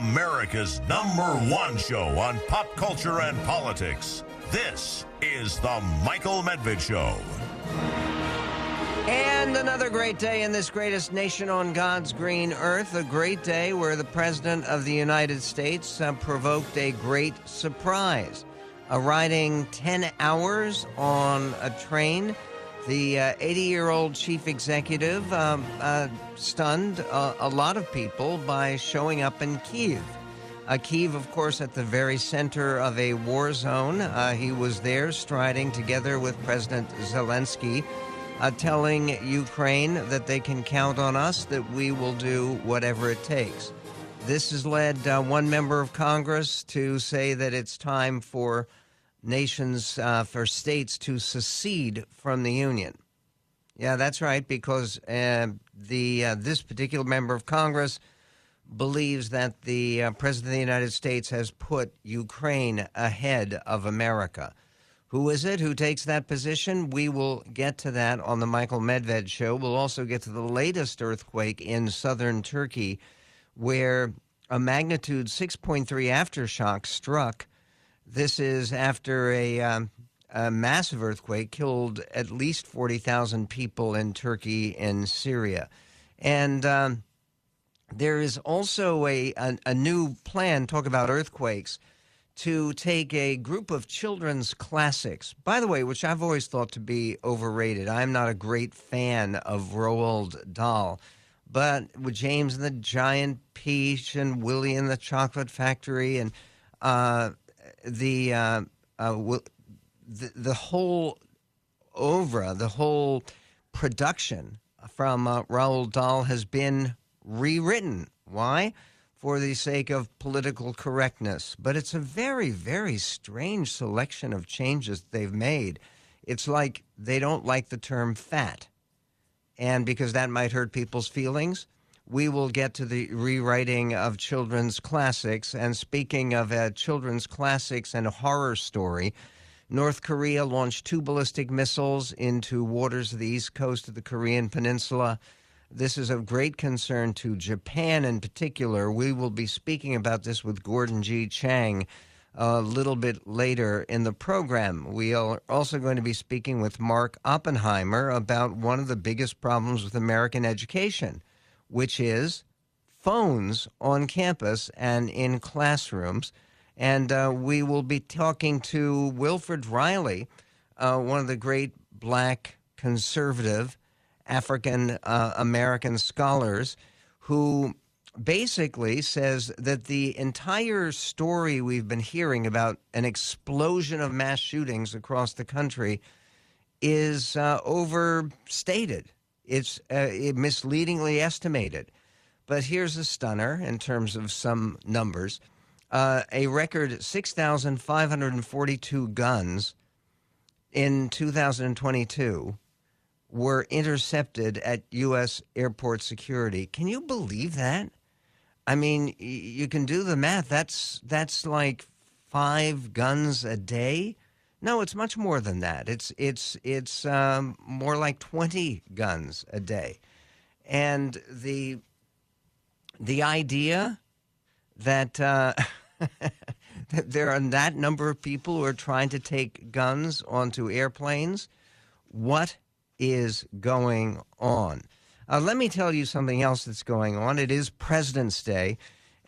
America's number one show on pop culture and politics. This is The Michael Medved Show. And another great day in this greatest nation on God's green earth. A great day where the President of the United States uh, provoked a great surprise. Uh, riding 10 hours on a train, the 80 uh, year old chief executive um, uh, stunned a lot of people by showing up in Kiev. Uh, Kiev, of course, at the very center of a war zone. Uh, he was there striding together with President Zelensky, uh, telling Ukraine that they can count on us, that we will do whatever it takes. This has led uh, one member of Congress to say that it's time for nations, uh, for states to secede from the Union. Yeah, that's right, because uh, the this particular member of Congress believes that the uh, President of the United States has put Ukraine ahead of America. Who is it who takes that position? We will get to that on the Michael Medved show. We'll also get to the latest earthquake in southern Turkey, where a magnitude 6.3 aftershock struck. This is after a, um, a massive earthquake killed at least 40,000 people in Turkey and Syria. And um, there is also a, a, a new plan, talk about earthquakes, to take a group of children's classics, by the way, which I've always thought to be overrated. I'm not a great fan of Roald Dahl, but with James and the Giant Peach and Willie and the Chocolate Factory and uh, the, uh, uh, the the whole oeuvre, the whole production from uh, Roald Dahl has been rewritten. Why? For the sake of political correctness. But it's a very, very strange selection of changes they've made. It's like they don't like the term fat. And because that might hurt people's feelings, we will get to the rewriting of children's classics. And speaking of uh, children's classics and a horror story, North Korea launched two ballistic missiles into waters of the east coast of the Korean Peninsula. This is of great concern to Japan in particular. We will be speaking about this with Gordon G. Chang a little bit later in the program. We are also going to be speaking with Mark Oppenheimer about one of the biggest problems with American education, which is phones on campus and in classrooms. And uh, we will be talking to Wilfred Reilly, uh, one of the great black conservative African uh, American scholars who basically says that the entire story we've been hearing about an explosion of mass shootings across the country is uh, overstated. It's uh, misleadingly estimated. But here's a stunner in terms of some numbers. Uh, a record 6,542 guns in 2022 were intercepted at U.S. airport security. Can you believe that? I mean, you can do the math. That's that's like five guns a day. No, it's much more than that. It's it's it's um, more like twenty guns a day, and the the idea that uh, that there are that number of people who are trying to take guns onto airplanes. What is going on. Uh, let me tell you something else that's going on. It is President's Day,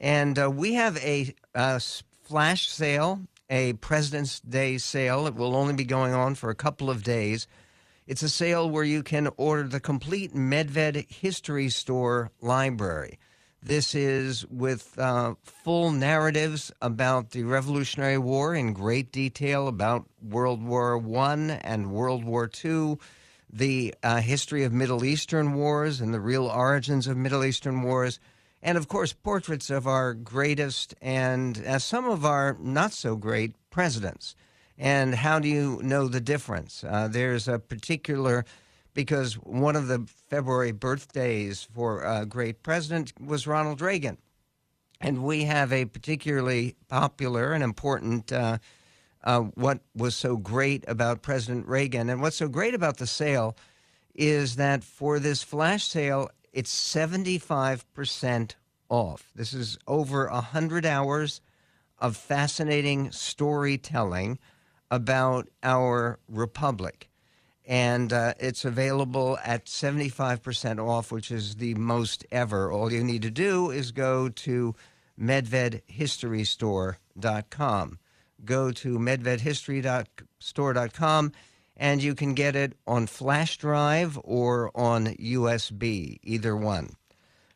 and uh, we have a, a, flash sale, a President's Day sale. It will only be going on for a couple of days. It's a sale where you can order the complete Medved History Store library. This is with uh, full narratives about the Revolutionary War in great detail about World War One and World War Two the uh, history of Middle Eastern wars and the real origins of Middle Eastern wars, and of course, portraits of our greatest and uh, some of our not so great presidents. And how do you know the difference? Uh, there's a particular, because one of the February birthdays for a great president was Ronald Reagan. And we have a particularly popular and important uh, uh, what was so great about President Reagan. And what's so great about the sale is that for this flash sale, it's 75% off. This is over 100 hours of fascinating storytelling about our republic. And uh, it's available at 75% off, which is the most ever. All you need to do is go to medvedhistorystore.com. Go to medvedhistorystore.com and you can get it on flash drive or on USB, either one.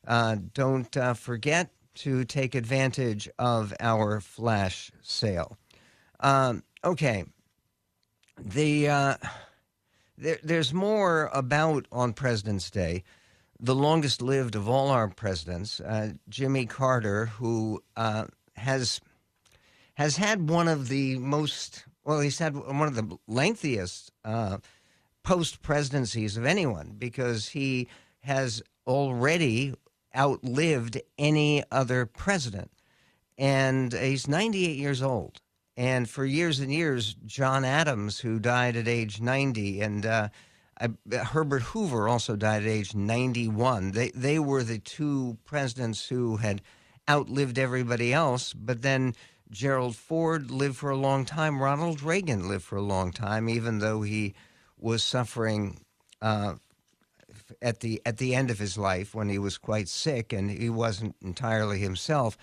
Uh, don't uh, forget to take advantage of our flash sale. Um, okay, the uh, there, there's more about on President's Day. The longest lived of all our presidents, uh, Jimmy Carter, who uh, has has had one of the most well, he's had one of the lengthiest uh, post presidencies of anyone because he has already outlived any other president. And he's 98 years old. And for years and years, John Adams, who died at age 90, and uh, Herbert Hoover also died at age 91. They, they were the two presidents who had outlived everybody else. But then Gerald Ford lived for a long time. Ronald Reagan lived for a long time, even though he was suffering uh, at the at the end of his life when he was quite sick and he wasn't entirely himself.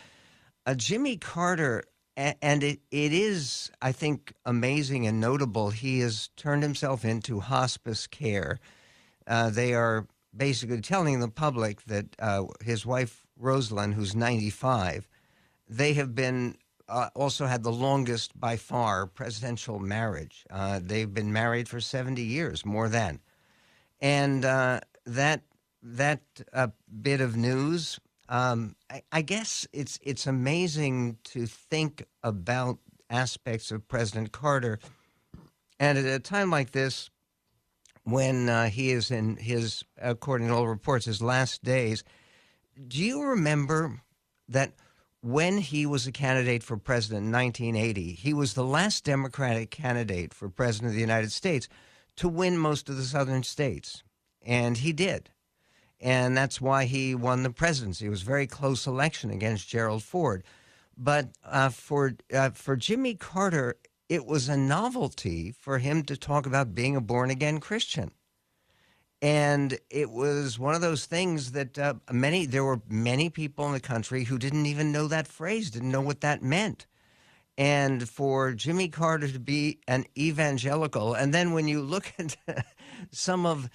Uh, Jimmy Carter, and it, it is, I think, amazing and notable. He has turned himself into hospice care. Uh, they are basically telling the public that uh, his wife Rosalynn, who's 95, they have been uh, also had the longest by far presidential marriage. Uh, they've been married for 70 years, more than. And uh, that that uh, bit of news, um, I, I, guess it's it's amazing to think about aspects of President Carter, and at a time like this, when uh, he is in his, according to all reports, his last days. Do you remember that? When he was a candidate for president in 1980, he was the last Democratic candidate for president of the United States to win most of the southern states. And he did. And that's why he won the presidency. It was a very close election against Gerald Ford. But uh, for, uh, for Jimmy Carter, it was a novelty for him to talk about being a born again Christian and it was one of those things that uh, many there were many people in the country who didn't even know that phrase didn't know what that meant and for jimmy carter to be an evangelical and then when you look at some of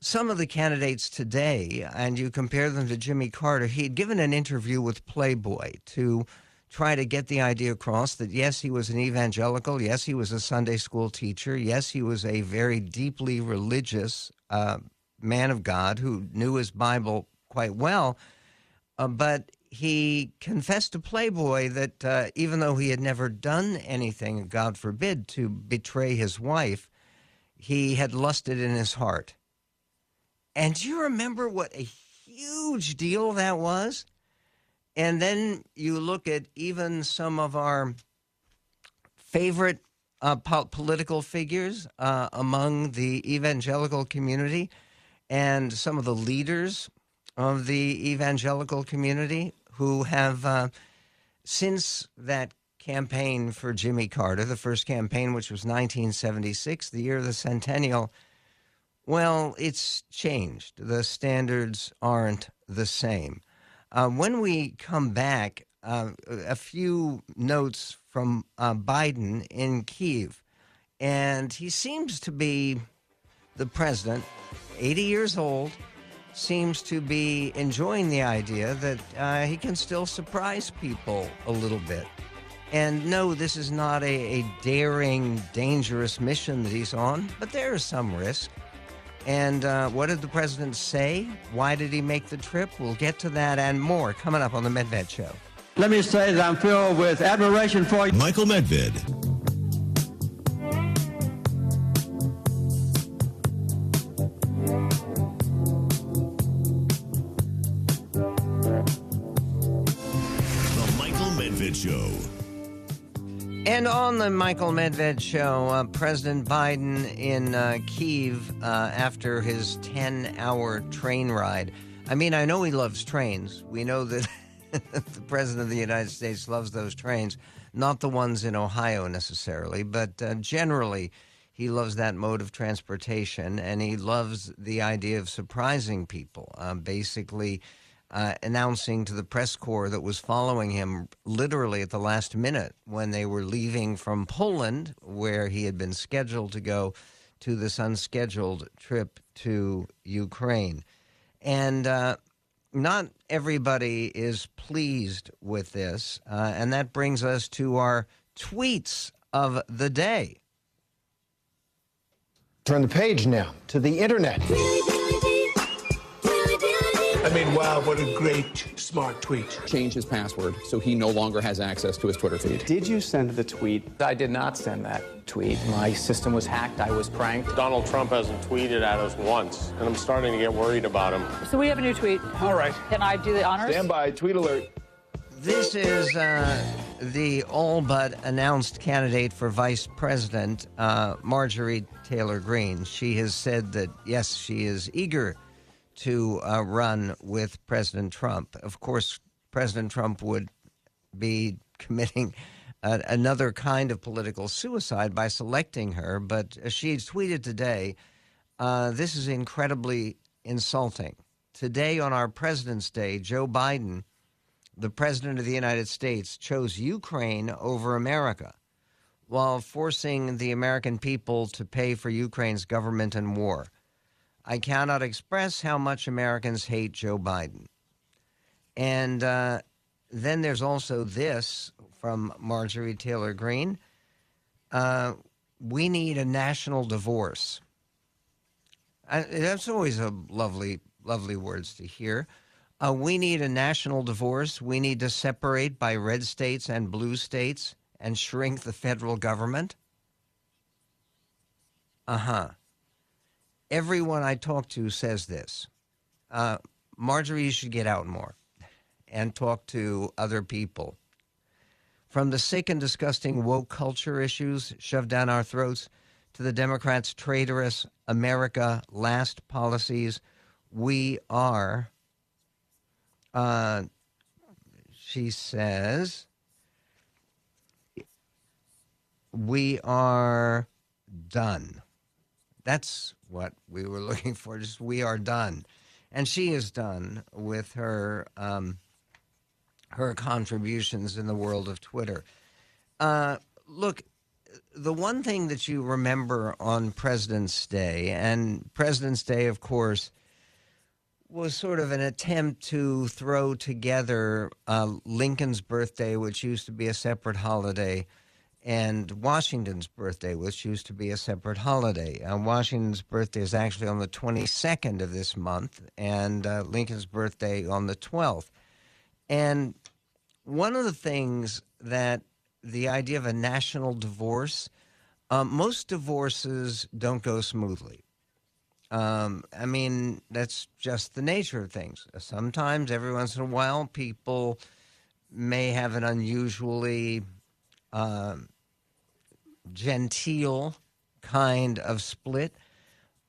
some of the candidates today and you compare them to jimmy carter he had given an interview with playboy to try to get the idea across that yes, he was an evangelical. Yes, he was a Sunday school teacher. Yes, he was a very deeply religious uh, man of God who knew his Bible quite well. Uh, but he confessed to Playboy that uh, even though he had never done anything, God forbid, to betray his wife, he had lusted in his heart. And do you remember what a huge deal that was? And then you look at even some of our favorite uh, po- political figures uh, among the evangelical community and some of the leaders of the evangelical community who have, uh, since that campaign for Jimmy Carter, the first campaign, which was 1976, the year of the centennial, well, it's changed. The standards aren't the same. Uh, when we come back, uh, a few notes from uh, Biden in Kiev. And he seems to be the president, 80 years old, seems to be enjoying the idea that uh, he can still surprise people a little bit. And no, this is not a, a daring, dangerous mission that he's on, but there is some risk. And uh, what did the president say? Why did he make the trip? We'll get to that and more coming up on the Medved Show. Let me say that I'm filled with admiration for Michael Medved. The Michael Medved Show. And on the Michael Medved show, uh, President Biden in uh, Kiev uh, after his 10 hour train ride. I mean, I know he loves trains. We know that the president of the United States loves those trains, not the ones in Ohio necessarily, but uh, generally he loves that mode of transportation and he loves the idea of surprising people. Uh, basically, uh, announcing to the press corps that was following him literally at the last minute when they were leaving from Poland, where he had been scheduled to go to this unscheduled trip to Ukraine. And uh, not everybody is pleased with this. Uh, and that brings us to our tweets of the day. Turn the page now to the internet. I mean, wow, what a great, smart tweet. Change his password so he no longer has access to his Twitter feed. Did you send the tweet? I did not send that tweet. My system was hacked. I was pranked. Donald Trump hasn't tweeted at us once, and I'm starting to get worried about him. So we have a new tweet. All right. Can I do the honors? Stand by. Tweet alert. This is uh, the all but announced candidate for vice president, uh, Marjorie Taylor Greene. She has said that, yes, she is eager to uh, run with President Trump. Of course, President Trump would be committing uh, another kind of political suicide by selecting her, but as she tweeted today, uh, this is incredibly insulting. Today, on our President's Day, Joe Biden, the President of the United States, chose Ukraine over America while forcing the American people to pay for Ukraine's government and war. I cannot express how much Americans hate Joe Biden. And uh, then there's also this from Marjorie Taylor Greene. Uh, we need a national divorce. I, that's always a lovely, lovely words to hear. Uh, we need a national divorce. We need to separate by red states and blue states and shrink the federal government. Uh huh everyone I talk to says this. Uh, Marjorie, should get out more and talk to other people. From the sick and disgusting woke culture issues shoved down our throats to the Democrats' traitorous America last policies, we are, uh, she says, we are done. That's what we were looking for. Just we are done, and she is done with her um, her contributions in the world of Twitter. Uh, look, the one thing that you remember on President's Day, and President's Day, of course, was sort of an attempt to throw together uh, Lincoln's birthday, which used to be a separate holiday and Washington's birthday, which used to be a separate holiday. Uh, Washington's birthday is actually on the 22nd of this month, and uh, Lincoln's birthday on the 12th. And one of the things that the idea of a national divorce, um, most divorces don't go smoothly. Um, I mean, that's just the nature of things. Sometimes, every once in a while, people may have an unusually um, genteel kind of split.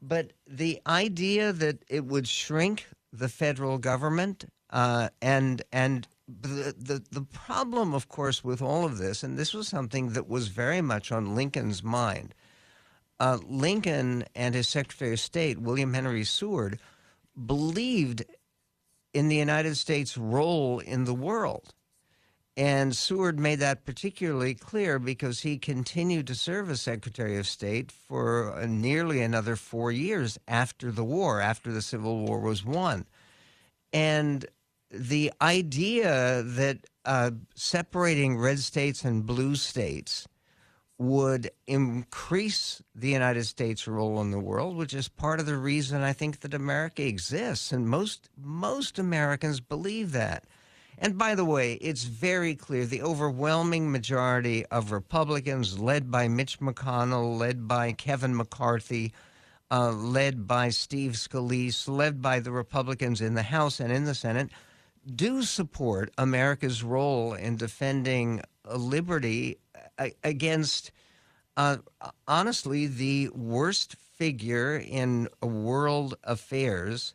But the idea that it would shrink the federal government uh, and and the, the the problem, of course, with all of this, and this was something that was very much on Lincoln's mind. Uh, Lincoln and his Secretary of State, William Henry Seward, believed in the United States' role in the world. And Seward made that particularly clear because he continued to serve as Secretary of State for uh, nearly another four years after the war, after the Civil War was won. And the idea that uh, separating red states and blue states would increase the United States' role in the world, which is part of the reason I think that America exists, and most most Americans believe that. And by the way, it's very clear the overwhelming majority of Republicans, led by Mitch McConnell, led by Kevin McCarthy, uh, led by Steve Scalise, led by the Republicans in the House and in the Senate, do support America's role in defending liberty against, uh, honestly, the worst figure in world affairs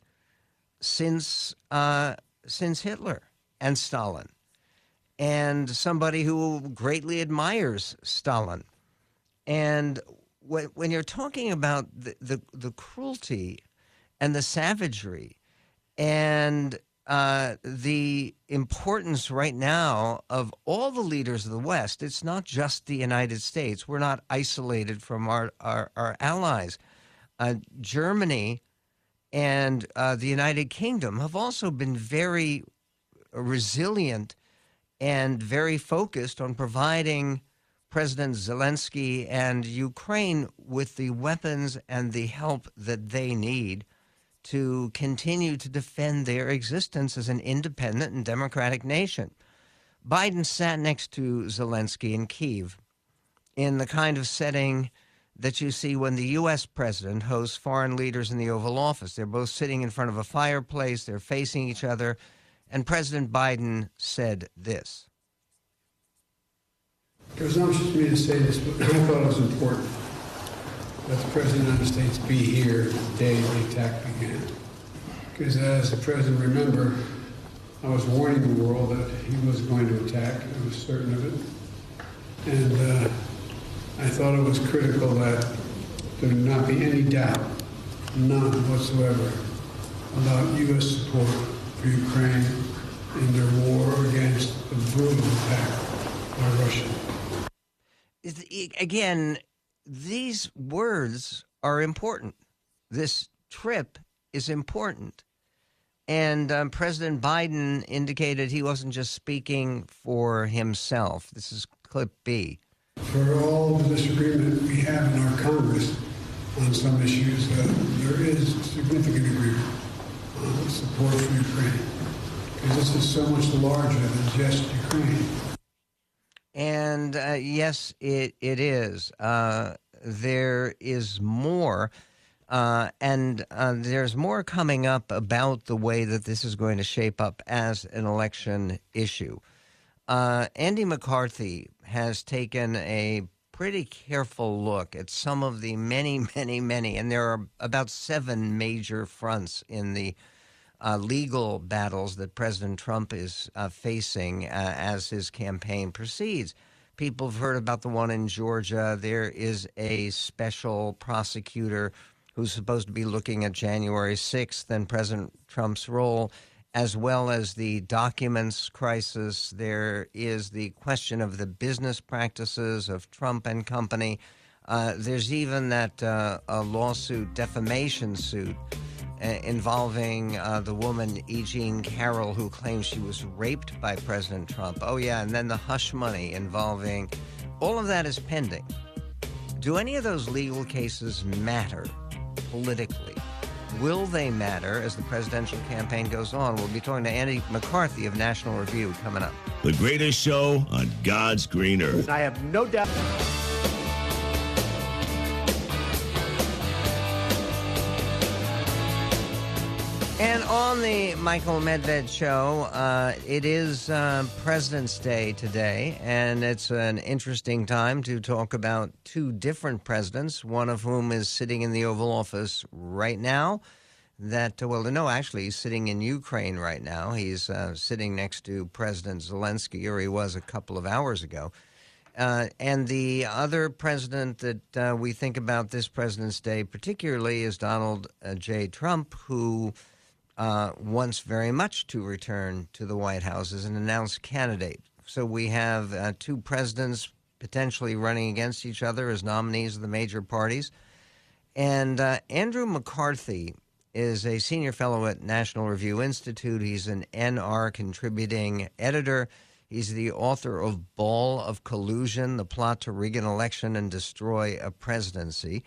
since uh, since Hitler and Stalin, and somebody who greatly admires Stalin. And when, when you're talking about the, the, the cruelty and the savagery and uh, the importance right now of all the leaders of the West, it's not just the United States. We're not isolated from our, our, our allies. Uh, Germany and uh, the United Kingdom have also been very resilient and very focused on providing President Zelensky and Ukraine with the weapons and the help that they need to continue to defend their existence as an independent and democratic nation. Biden sat next to Zelensky in Kiev in the kind of setting that you see when the U.S. president hosts foreign leaders in the Oval Office. They're both sitting in front of a fireplace, they're facing each other, and President Biden said this. It was presumptuous of me to say this, but I thought it was important that the President of the United States be here the day the attack began. Because as the President remember, I was warning the world that he was going to attack. I was certain of it. And uh, I thought it was critical that there not be any doubt, none whatsoever, about U.S. support for Ukraine in their war against the brutal attack by Russia. Again, these words are important. This trip is important. And um, President Biden indicated he wasn't just speaking for himself. This is clip B. For all the disagreement we have in our Congress on some issues, uh, there is significant agreement support for Ukraine. Because this is so much larger than just Ukraine. And uh, yes, it, it is. Uh, there is more. Uh, and uh, there's more coming up about the way that this is going to shape up as an election issue. Uh, Andy McCarthy has taken a pretty careful look at some of the many, many, many, and there are about seven major fronts in the uh, legal battles that President Trump is uh, facing uh, as his campaign proceeds. People have heard about the one in Georgia. There is a special prosecutor who's supposed to be looking at January 6th and President Trump's role, as well as the documents crisis. There is the question of the business practices of Trump and company. Uh, there's even that uh, a lawsuit, defamation suit, involving uh, the woman E. Jean Carroll, who claims she was raped by President Trump. Oh, yeah, and then the hush money involving all of that is pending. Do any of those legal cases matter politically? Will they matter as the presidential campaign goes on? We'll be talking to Andy McCarthy of National Review coming up. The greatest show on God's green earth. I have no doubt. On the Michael Medved show, uh, it is uh, President's Day today, and it's an interesting time to talk about two different presidents, one of whom is sitting in the Oval Office right now. That, well, no, actually, he's sitting in Ukraine right now. He's uh, sitting next to President Zelensky, or he was a couple of hours ago. Uh, and the other president that uh, we think about this President's Day particularly is Donald uh, J. Trump, who uh, wants very much to return to the White House as an announced candidate. So we have uh, two presidents potentially running against each other as nominees of the major parties. And uh, Andrew McCarthy is a senior fellow at National Review Institute. He's an NR contributing editor. He's the author of Ball of Collusion, The Plot to Rig an Election and Destroy a Presidency.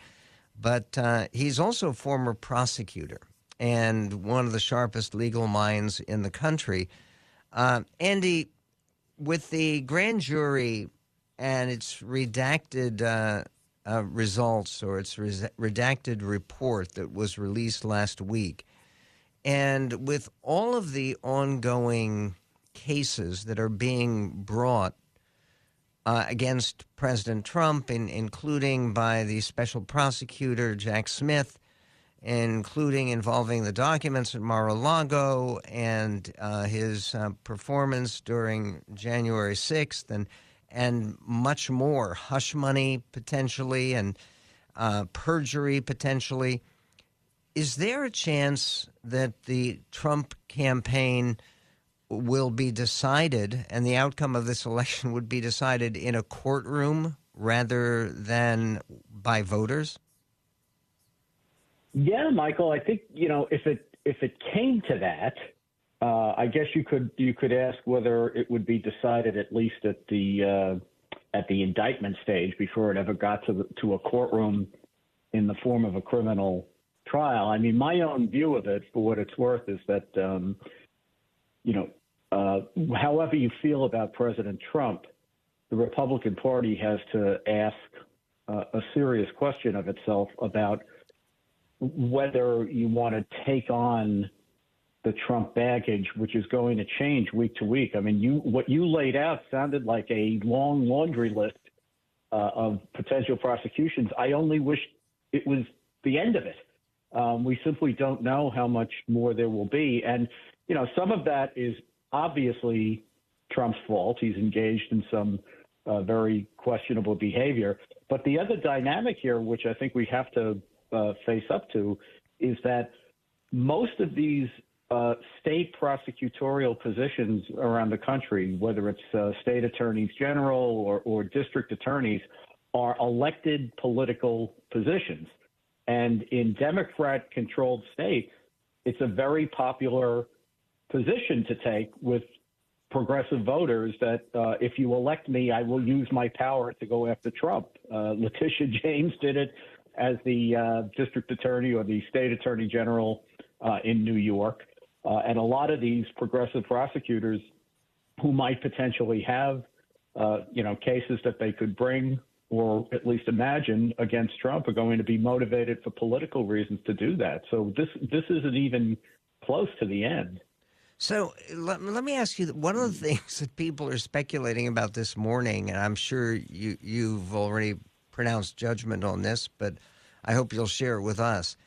But uh, he's also a former prosecutor and one of the sharpest legal minds in the country. Uh, Andy, with the grand jury and its redacted uh, uh, results or its redacted report that was released last week, and with all of the ongoing cases that are being brought uh, against President Trump, in, including by the special prosecutor Jack Smith including involving the documents at Mar-a-Lago and uh, his uh, performance during January 6th, and and much more, hush money potentially, and uh, perjury potentially. Is there a chance that the Trump campaign will be decided, and the outcome of this election would be decided in a courtroom rather than by voters? Yeah, Michael. I think you know if it if it came to that, uh, I guess you could you could ask whether it would be decided at least at the uh, at the indictment stage before it ever got to the, to a courtroom in the form of a criminal trial. I mean, my own view of it, for what it's worth, is that um, you know, uh, however you feel about President Trump, the Republican Party has to ask uh, a serious question of itself about whether you want to take on the Trump baggage, which is going to change week to week. I mean, you what you laid out sounded like a long laundry list uh, of potential prosecutions. I only wish it was the end of it. Um, we simply don't know how much more there will be, and you know, some of that is obviously Trump's fault. He's engaged in some uh, very questionable behavior. But the other dynamic here, which I think we have to uh, face up to is that most of these uh, state prosecutorial positions around the country, whether it's uh, state attorneys general or, or district attorneys, are elected political positions. And in Democrat controlled states, it's a very popular position to take with progressive voters that uh, if you elect me, I will use my power to go after Trump. Uh, Letitia James did it as the uh, district attorney or the state attorney general uh, in New York. Uh, and a lot of these progressive prosecutors who might potentially have, uh, you know, cases that they could bring or at least imagine against Trump are going to be motivated for political reasons to do that. So this this isn't even close to the end. So let, let me ask you one of the things that people are speculating about this morning, and I'm sure you you've already pronounced judgment on this, but I hope you'll share it with us.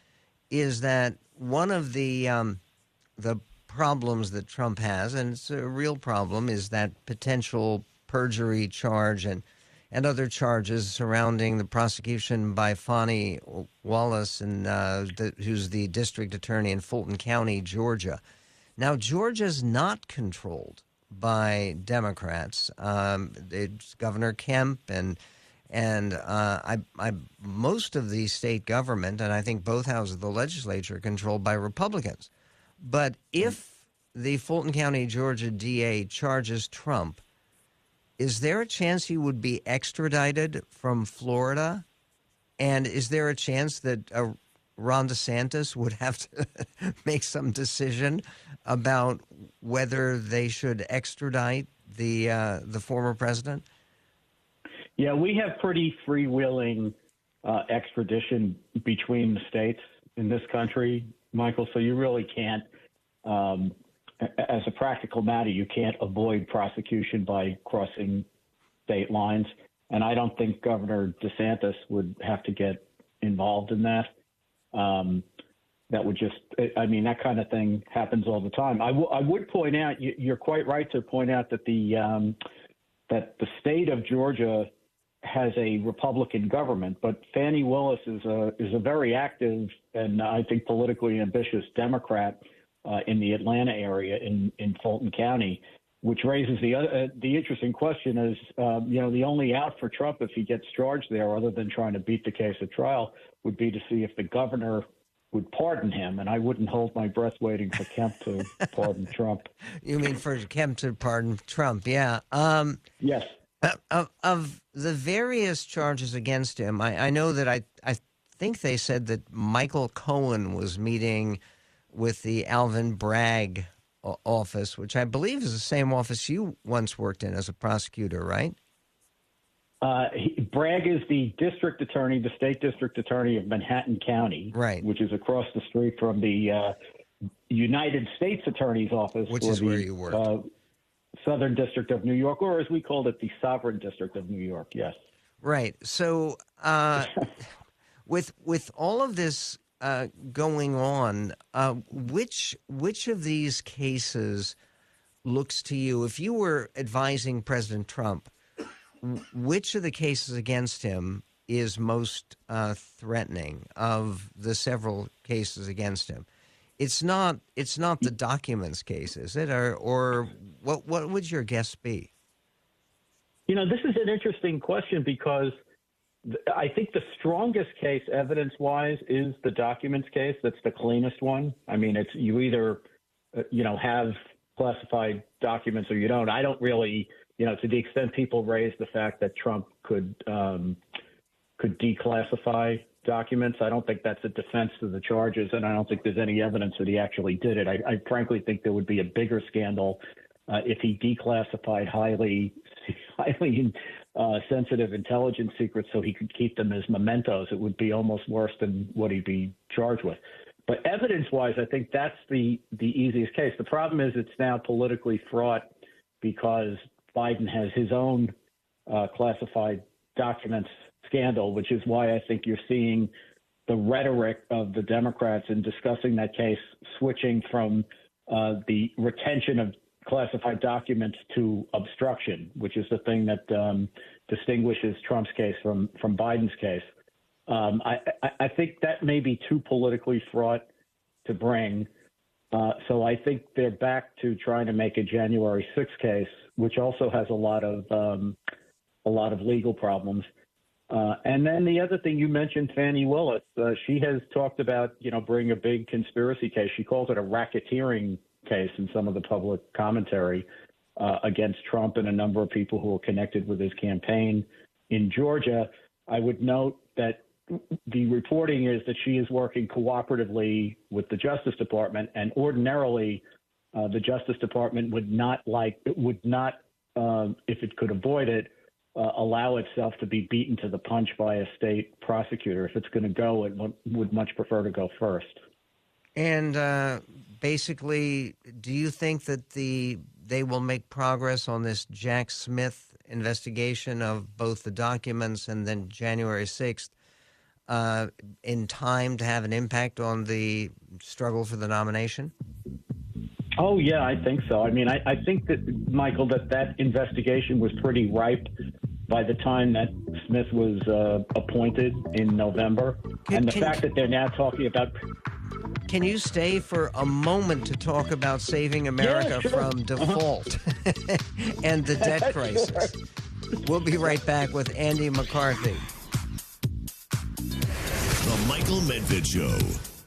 Is that one of the um, the problems that Trump has, and it's a real problem, is that potential perjury charge and and other charges surrounding the prosecution by Fani Willis, and uh, the, who's the district attorney in Fulton County, Georgia. Now, Georgia's not controlled by Democrats. Um, it's Governor Kemp and and uh, I, I, most of the state government, and I think both houses of the legislature, are controlled by Republicans. But if the Fulton County, Georgia DA charges Trump, is there a chance he would be extradited from Florida? And is there a chance that uh, Ron DeSantis would have to make some decision about whether they should extradite the uh, the former president? Yeah, we have pretty freewheeling uh, extradition between the states in this country, Michael. So you really can't, um, as a practical matter, you can't avoid prosecution by crossing state lines. And I don't think Governor DeSantis would have to get involved in that. Um, that would just, I mean, that kind of thing happens all the time. I, w- I would point out, you're quite right to point out that the um, that the state of Georgia has a Republican government, but Fani Willis is a is a very active and I think politically ambitious Democrat uh, in the Atlanta area in in Fulton County, which raises the uh, the interesting question: is um, you know the only out for Trump if he gets charged there, other than trying to beat the case at trial, would be to see if the governor would pardon him, and I wouldn't hold my breath waiting for Kemp to pardon Trump. You mean for Kemp to pardon Trump? Yeah. Um, yes. Uh, of, of the various charges against him, I, I know that I, I think they said that Michael Cohen was meeting with the Alvin Bragg office, which I believe is the same office you once worked in as a prosecutor, right? Uh, he, Bragg is the district attorney, the state district attorney of Manhattan County, right, which is across the street from the uh, United States Attorney's Office, which is the, where you work. Southern District of New York, or as we called it, the Sovereign District of New York. Yes. Right. So, uh, with with all of this uh, going on, uh, which which of these cases looks to you, if you were advising President Trump, which of the cases against him is most uh, threatening of the several cases against him? It's not. It's not the documents case, is it? Or, or what? What would your guess be? You know, this is an interesting question because I think the strongest case, evidence-wise, is the documents case. That's the cleanest one. I mean, it's you either, uh, you know, have classified documents or you don't. I don't really, you know, to the extent people raise the fact that Trump could um, could declassify documents, I don't think that's a defense to the charges, and I don't think there's any evidence that he actually did it. I, I frankly think there would be a bigger scandal uh, if he declassified highly highly uh, sensitive intelligence secrets so he could keep them as mementos. It would be almost worse than what he'd be charged with. But evidence-wise, I think that's the the easiest case. The problem is it's now politically fraught because Biden has his own uh, classified documents scandal, which is why I think you're seeing the rhetoric of the Democrats in discussing that case switching from uh, the retention of classified documents to obstruction, which is the thing that um, distinguishes Trump's case from from Biden's case. Um, I, I, think that may be too politically fraught to bring. Uh, so I think they're back to trying to make a January 6th case, which also has a lot of um, a lot of legal problems. Uh, and then the other thing you mentioned, Fani Willis, uh, she has talked about you know bringing a big conspiracy case. She calls it a racketeering case in some of the public commentary uh, against Trump and a number of people who are connected with his campaign in Georgia. I would note that the reporting is that she is working cooperatively with the Justice Department, and ordinarily, uh, the Justice Department would not like would not, uh, if it could avoid it, uh, allow itself to be beaten to the punch by a state prosecutor. If it's going to go, it would much prefer to go first. And uh, basically, do you think that the they will make progress on this Jack Smith investigation of both the documents and then January sixth uh, in time to have an impact on the struggle for the nomination? Oh yeah, I think so. I mean, I, I think that Michael, that that investigation was pretty ripe by the time that Smith was uh, appointed in November, can, and the can, fact that they're now talking about can you stay for a moment to talk about saving America yeah, sure. from uh-huh. default uh-huh. and the debt crisis? Sure. We'll be right back with Andy McCarthy. The Michael Medved Show.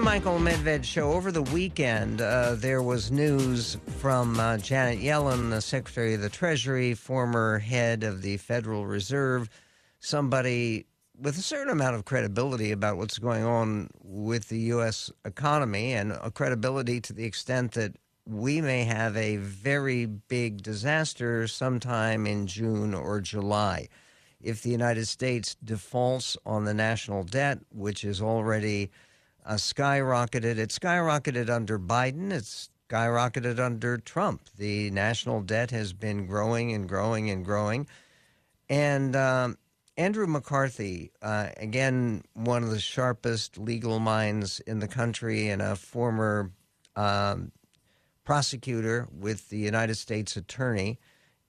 The Michael Medved show over the weekend, uh, there was news from uh, Janet Yellen, the Secretary of the Treasury, former head of the Federal Reserve, somebody with a certain amount of credibility about what's going on with the U.S. economy and a credibility to the extent that we may have a very big disaster sometime in June or July. If the United States defaults on the national debt, which is already uh, skyrocketed. It skyrocketed under Biden. It's skyrocketed under Trump. The national debt has been growing and growing and growing. And um, Andrew McCarthy, uh, again, one of the sharpest legal minds in the country and a former um, prosecutor with the United States Attorney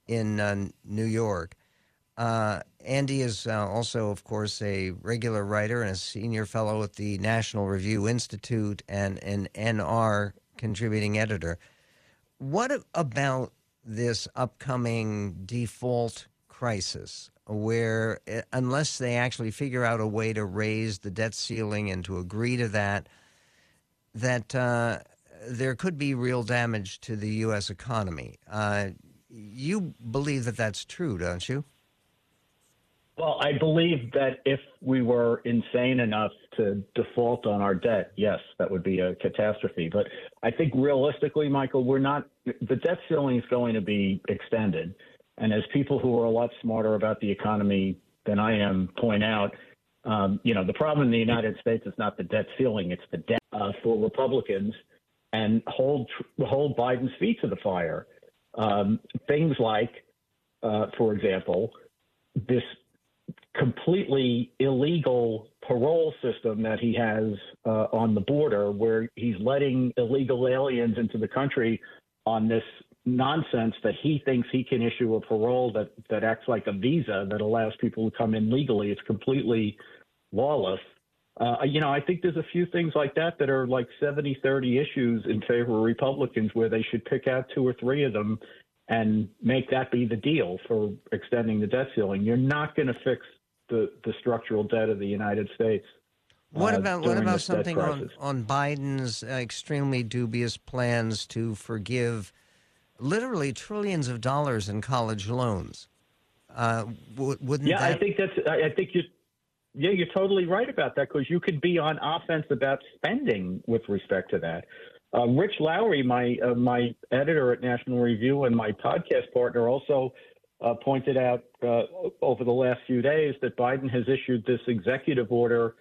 in uh, New York. Uh, Andy is uh, also, of course, a regular writer and a senior fellow at the National Review Institute and an NR contributing editor. What about this upcoming default crisis, where uh, unless they actually figure out a way to raise the debt ceiling and to agree to that, that uh, there could be real damage to the U.S. economy? Uh, you believe that that's true, don't you? Well, I believe that if we were insane enough to default on our debt, yes, that would be a catastrophe. But I think realistically, Michael, we're not, the debt ceiling is going to be extended. And as people who are a lot smarter about the economy than I am point out, um, you know, the problem in the United States is not the debt ceiling; it's the debt uh, for Republicans, and hold hold Biden's feet to the fire. Um, things like, uh, for example, this completely illegal parole system that he has uh, on the border, where he's letting illegal aliens into the country on this nonsense that he thinks he can issue a parole that, that acts like a visa that allows people to come in legally. It's completely lawless. Uh, you know, I think there's a few things like that that are like 70 30 issues in favor of Republicans where they should pick out two or three of them and make that be the deal for extending the debt ceiling. You're not going to fix the, the structural debt of the United States. What uh, about what about something on, on Biden's uh, extremely dubious plans to forgive literally trillions of dollars in college loans? Uh, wouldn't Yeah, that I think that's. I I think you. Yeah, you're totally right about that because you could be on offense about spending with respect to that. Uh, Rich Lowry, my uh, my editor at National Review and my podcast partner, also uh, pointed out uh, over the last few days that Biden has issued this executive order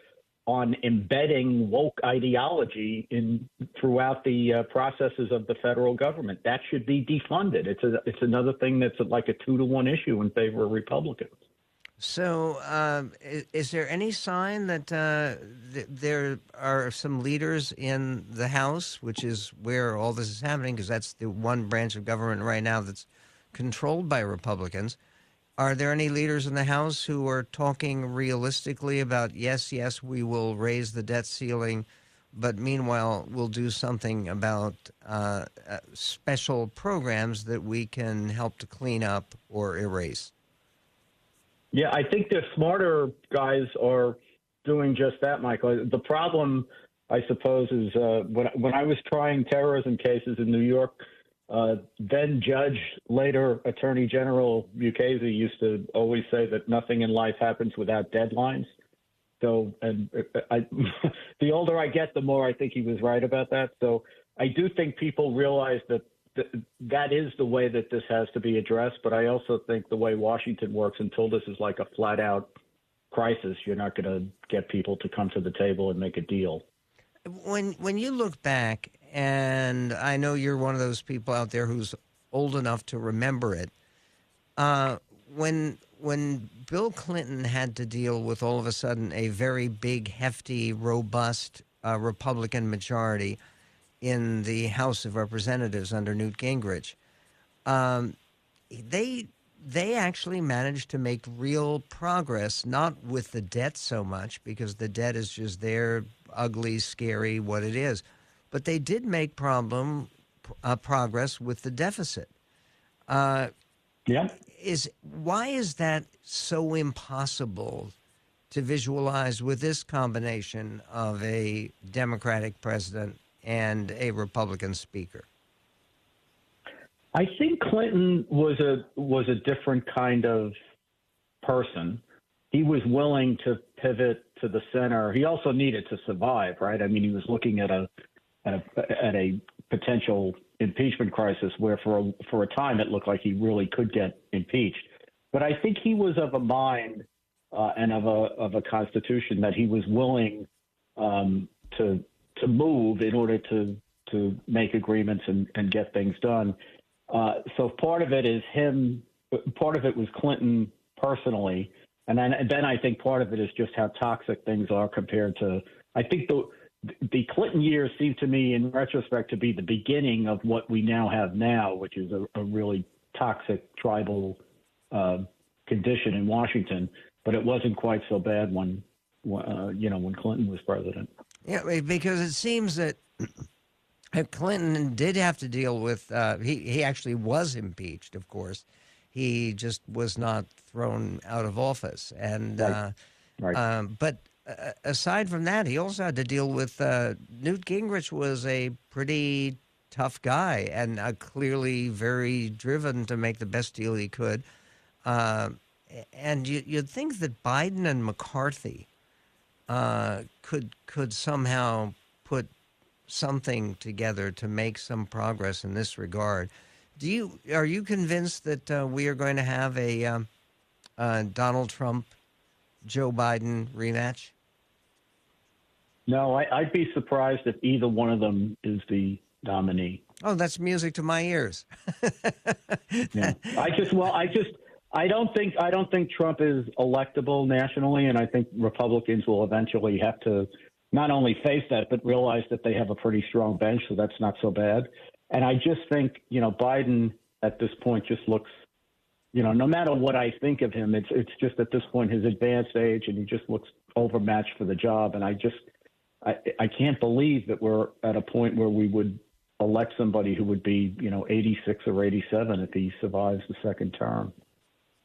on embedding woke ideology in throughout the uh, processes of the federal government. That should be defunded. It's a it's another thing that's like a two to one issue in favor of Republicans. So, um, is, is there any sign that uh, th- there are some leaders in the House, which is where all this is happening, because that's the one branch of government right now that's controlled by Republicans? Are there any leaders in the House who are talking realistically about, yes, yes, we will raise the debt ceiling, but meanwhile, we'll do something about uh, uh, special programs that we can help to clean up or erase? Yeah, I think the smarter guys are doing just that, Michael. The problem, I suppose, is uh, when when I was trying terrorism cases in New York, uh, then Judge, later Attorney General Mukasey used to always say that nothing in life happens without deadlines. So, and I, the older I get, the more I think he was right about that. So, I do think people realize that th- that is the way that this has to be addressed. But I also think the way Washington works, until this is like a flat out crisis, you're not going to get people to come to the table and make a deal. When when you look back, and I know you're one of those people out there who's old enough to remember it. Uh, when when Bill Clinton had to deal with all of a sudden a very big, hefty, robust uh, Republican majority in the House of Representatives under Newt Gingrich, um, they they actually managed to make real progress, not with the debt so much because the debt is just there, ugly, scary, what it is, but they did make problem uh, progress with the deficit. Uh, yeah, is why is that so impossible to visualize with this combination of a Democratic president and a Republican speaker? I think Clinton was a was a different kind of person. He was willing to pivot to the center. He also needed to survive, right? I mean, he was looking at a at a, at a potential impeachment crisis where for a, for a time it looked like he really could get impeached. But I think he was of a mind uh, and of a of a constitution that he was willing um, to to move in order to to make agreements and, and get things done. Uh, so part of it is him. Part of it was Clinton personally, and then and then I think part of it is just how toxic things are compared to. I think the the Clinton years seem to me, in retrospect, to be the beginning of what we now have now, which is a, a really toxic tribal uh, condition in Washington. But it wasn't quite so bad when, uh, you know, when Clinton was president. Yeah, because it seems that Clinton did have to deal with. Uh, he he actually was impeached, of course. He just was not thrown out of office, and right. Uh, right. Um, but aside from that, he also had to deal with uh, Newt Gingrich was a pretty tough guy and uh, clearly very driven to make the best deal he could. Uh, and you, would think that Biden and McCarthy uh, could could somehow put something together to make some progress in this regard. Do you are you convinced that uh, we are going to have a um, uh, Donald Trump, Joe Biden rematch? No, I, I'd be surprised if either one of them is the nominee. Oh, that's music to my ears. yeah. I just well, I just I don't think I don't think Trump is electable nationally, and I think Republicans will eventually have to not only face that but realize that they have a pretty strong bench, so that's not so bad. And I just think you know Biden at this point just looks, you know, no matter what I think of him, it's it's just at this point his advanced age, and he just looks overmatched for the job. And I just I I can't believe that we're at a point where we would elect somebody who would be you know 86 or 87 if he survives the second term.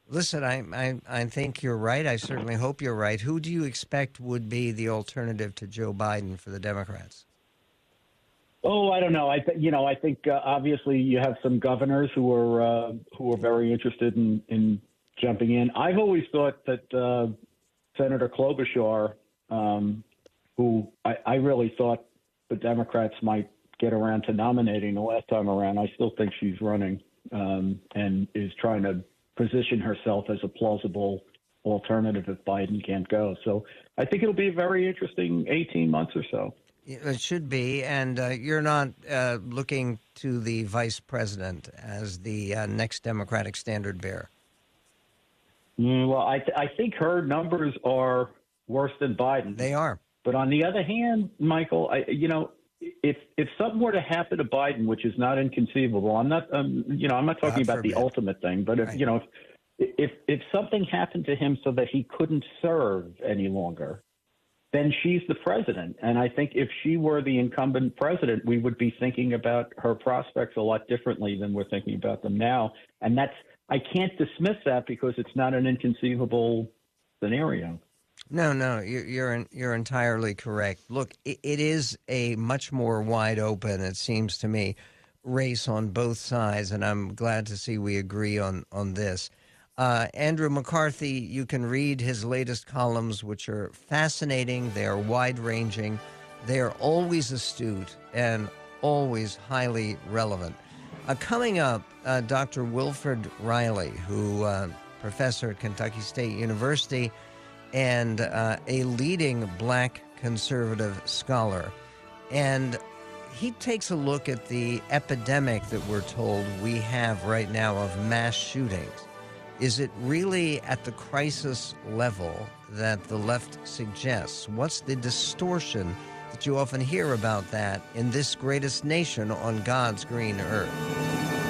Listen, I, I I think you're right. I certainly hope you're right. Who do you expect would be the alternative to Joe Biden for the Democrats? Oh, I don't know. I th- you know I think uh, obviously you have some governors who are uh, who are very interested in in jumping in. I've always thought that uh, Senator Klobuchar, um, who I, I really thought the Democrats might get around to nominating the last time around. I still think she's running um, and is trying to position herself as a plausible alternative if Biden can't go. So I think it'll be a very interesting 18 months or so. It should be, and uh, you're not uh, looking to the vice president as the uh, next Democratic standard bearer. Mm, well, I, th- I think her numbers are worse than Biden. They are. But on the other hand, Michael, I, you know, if if something were to happen to Biden, which is not inconceivable, I'm not, um, you know, I'm not talking God about forbid. the ultimate thing, but if Right. you know, if, if if something happened to him so that he couldn't serve any longer, then she's the president. And I think if she were the incumbent president, we would be thinking about her prospects a lot differently than we're thinking about them now. And that's I can't dismiss that because it's not an inconceivable scenario. No, no, you're you're, entirely correct. Look, it, it is a much more wide open, it seems to me, race on both sides, and I'm glad to see we agree on on this. Uh, Andrew McCarthy, you can read his latest columns, which are fascinating. They are wide ranging. They are always astute and always highly relevant. Uh, coming up, uh, Dr. Wilfred Reilly, who uh, professor at Kentucky State University and uh, a leading black conservative scholar. And he takes a look at the epidemic that we're told we have right now of mass shootings. Is it really at the crisis level that the left suggests? What's the distortion that you often hear about that in this greatest nation on God's green earth?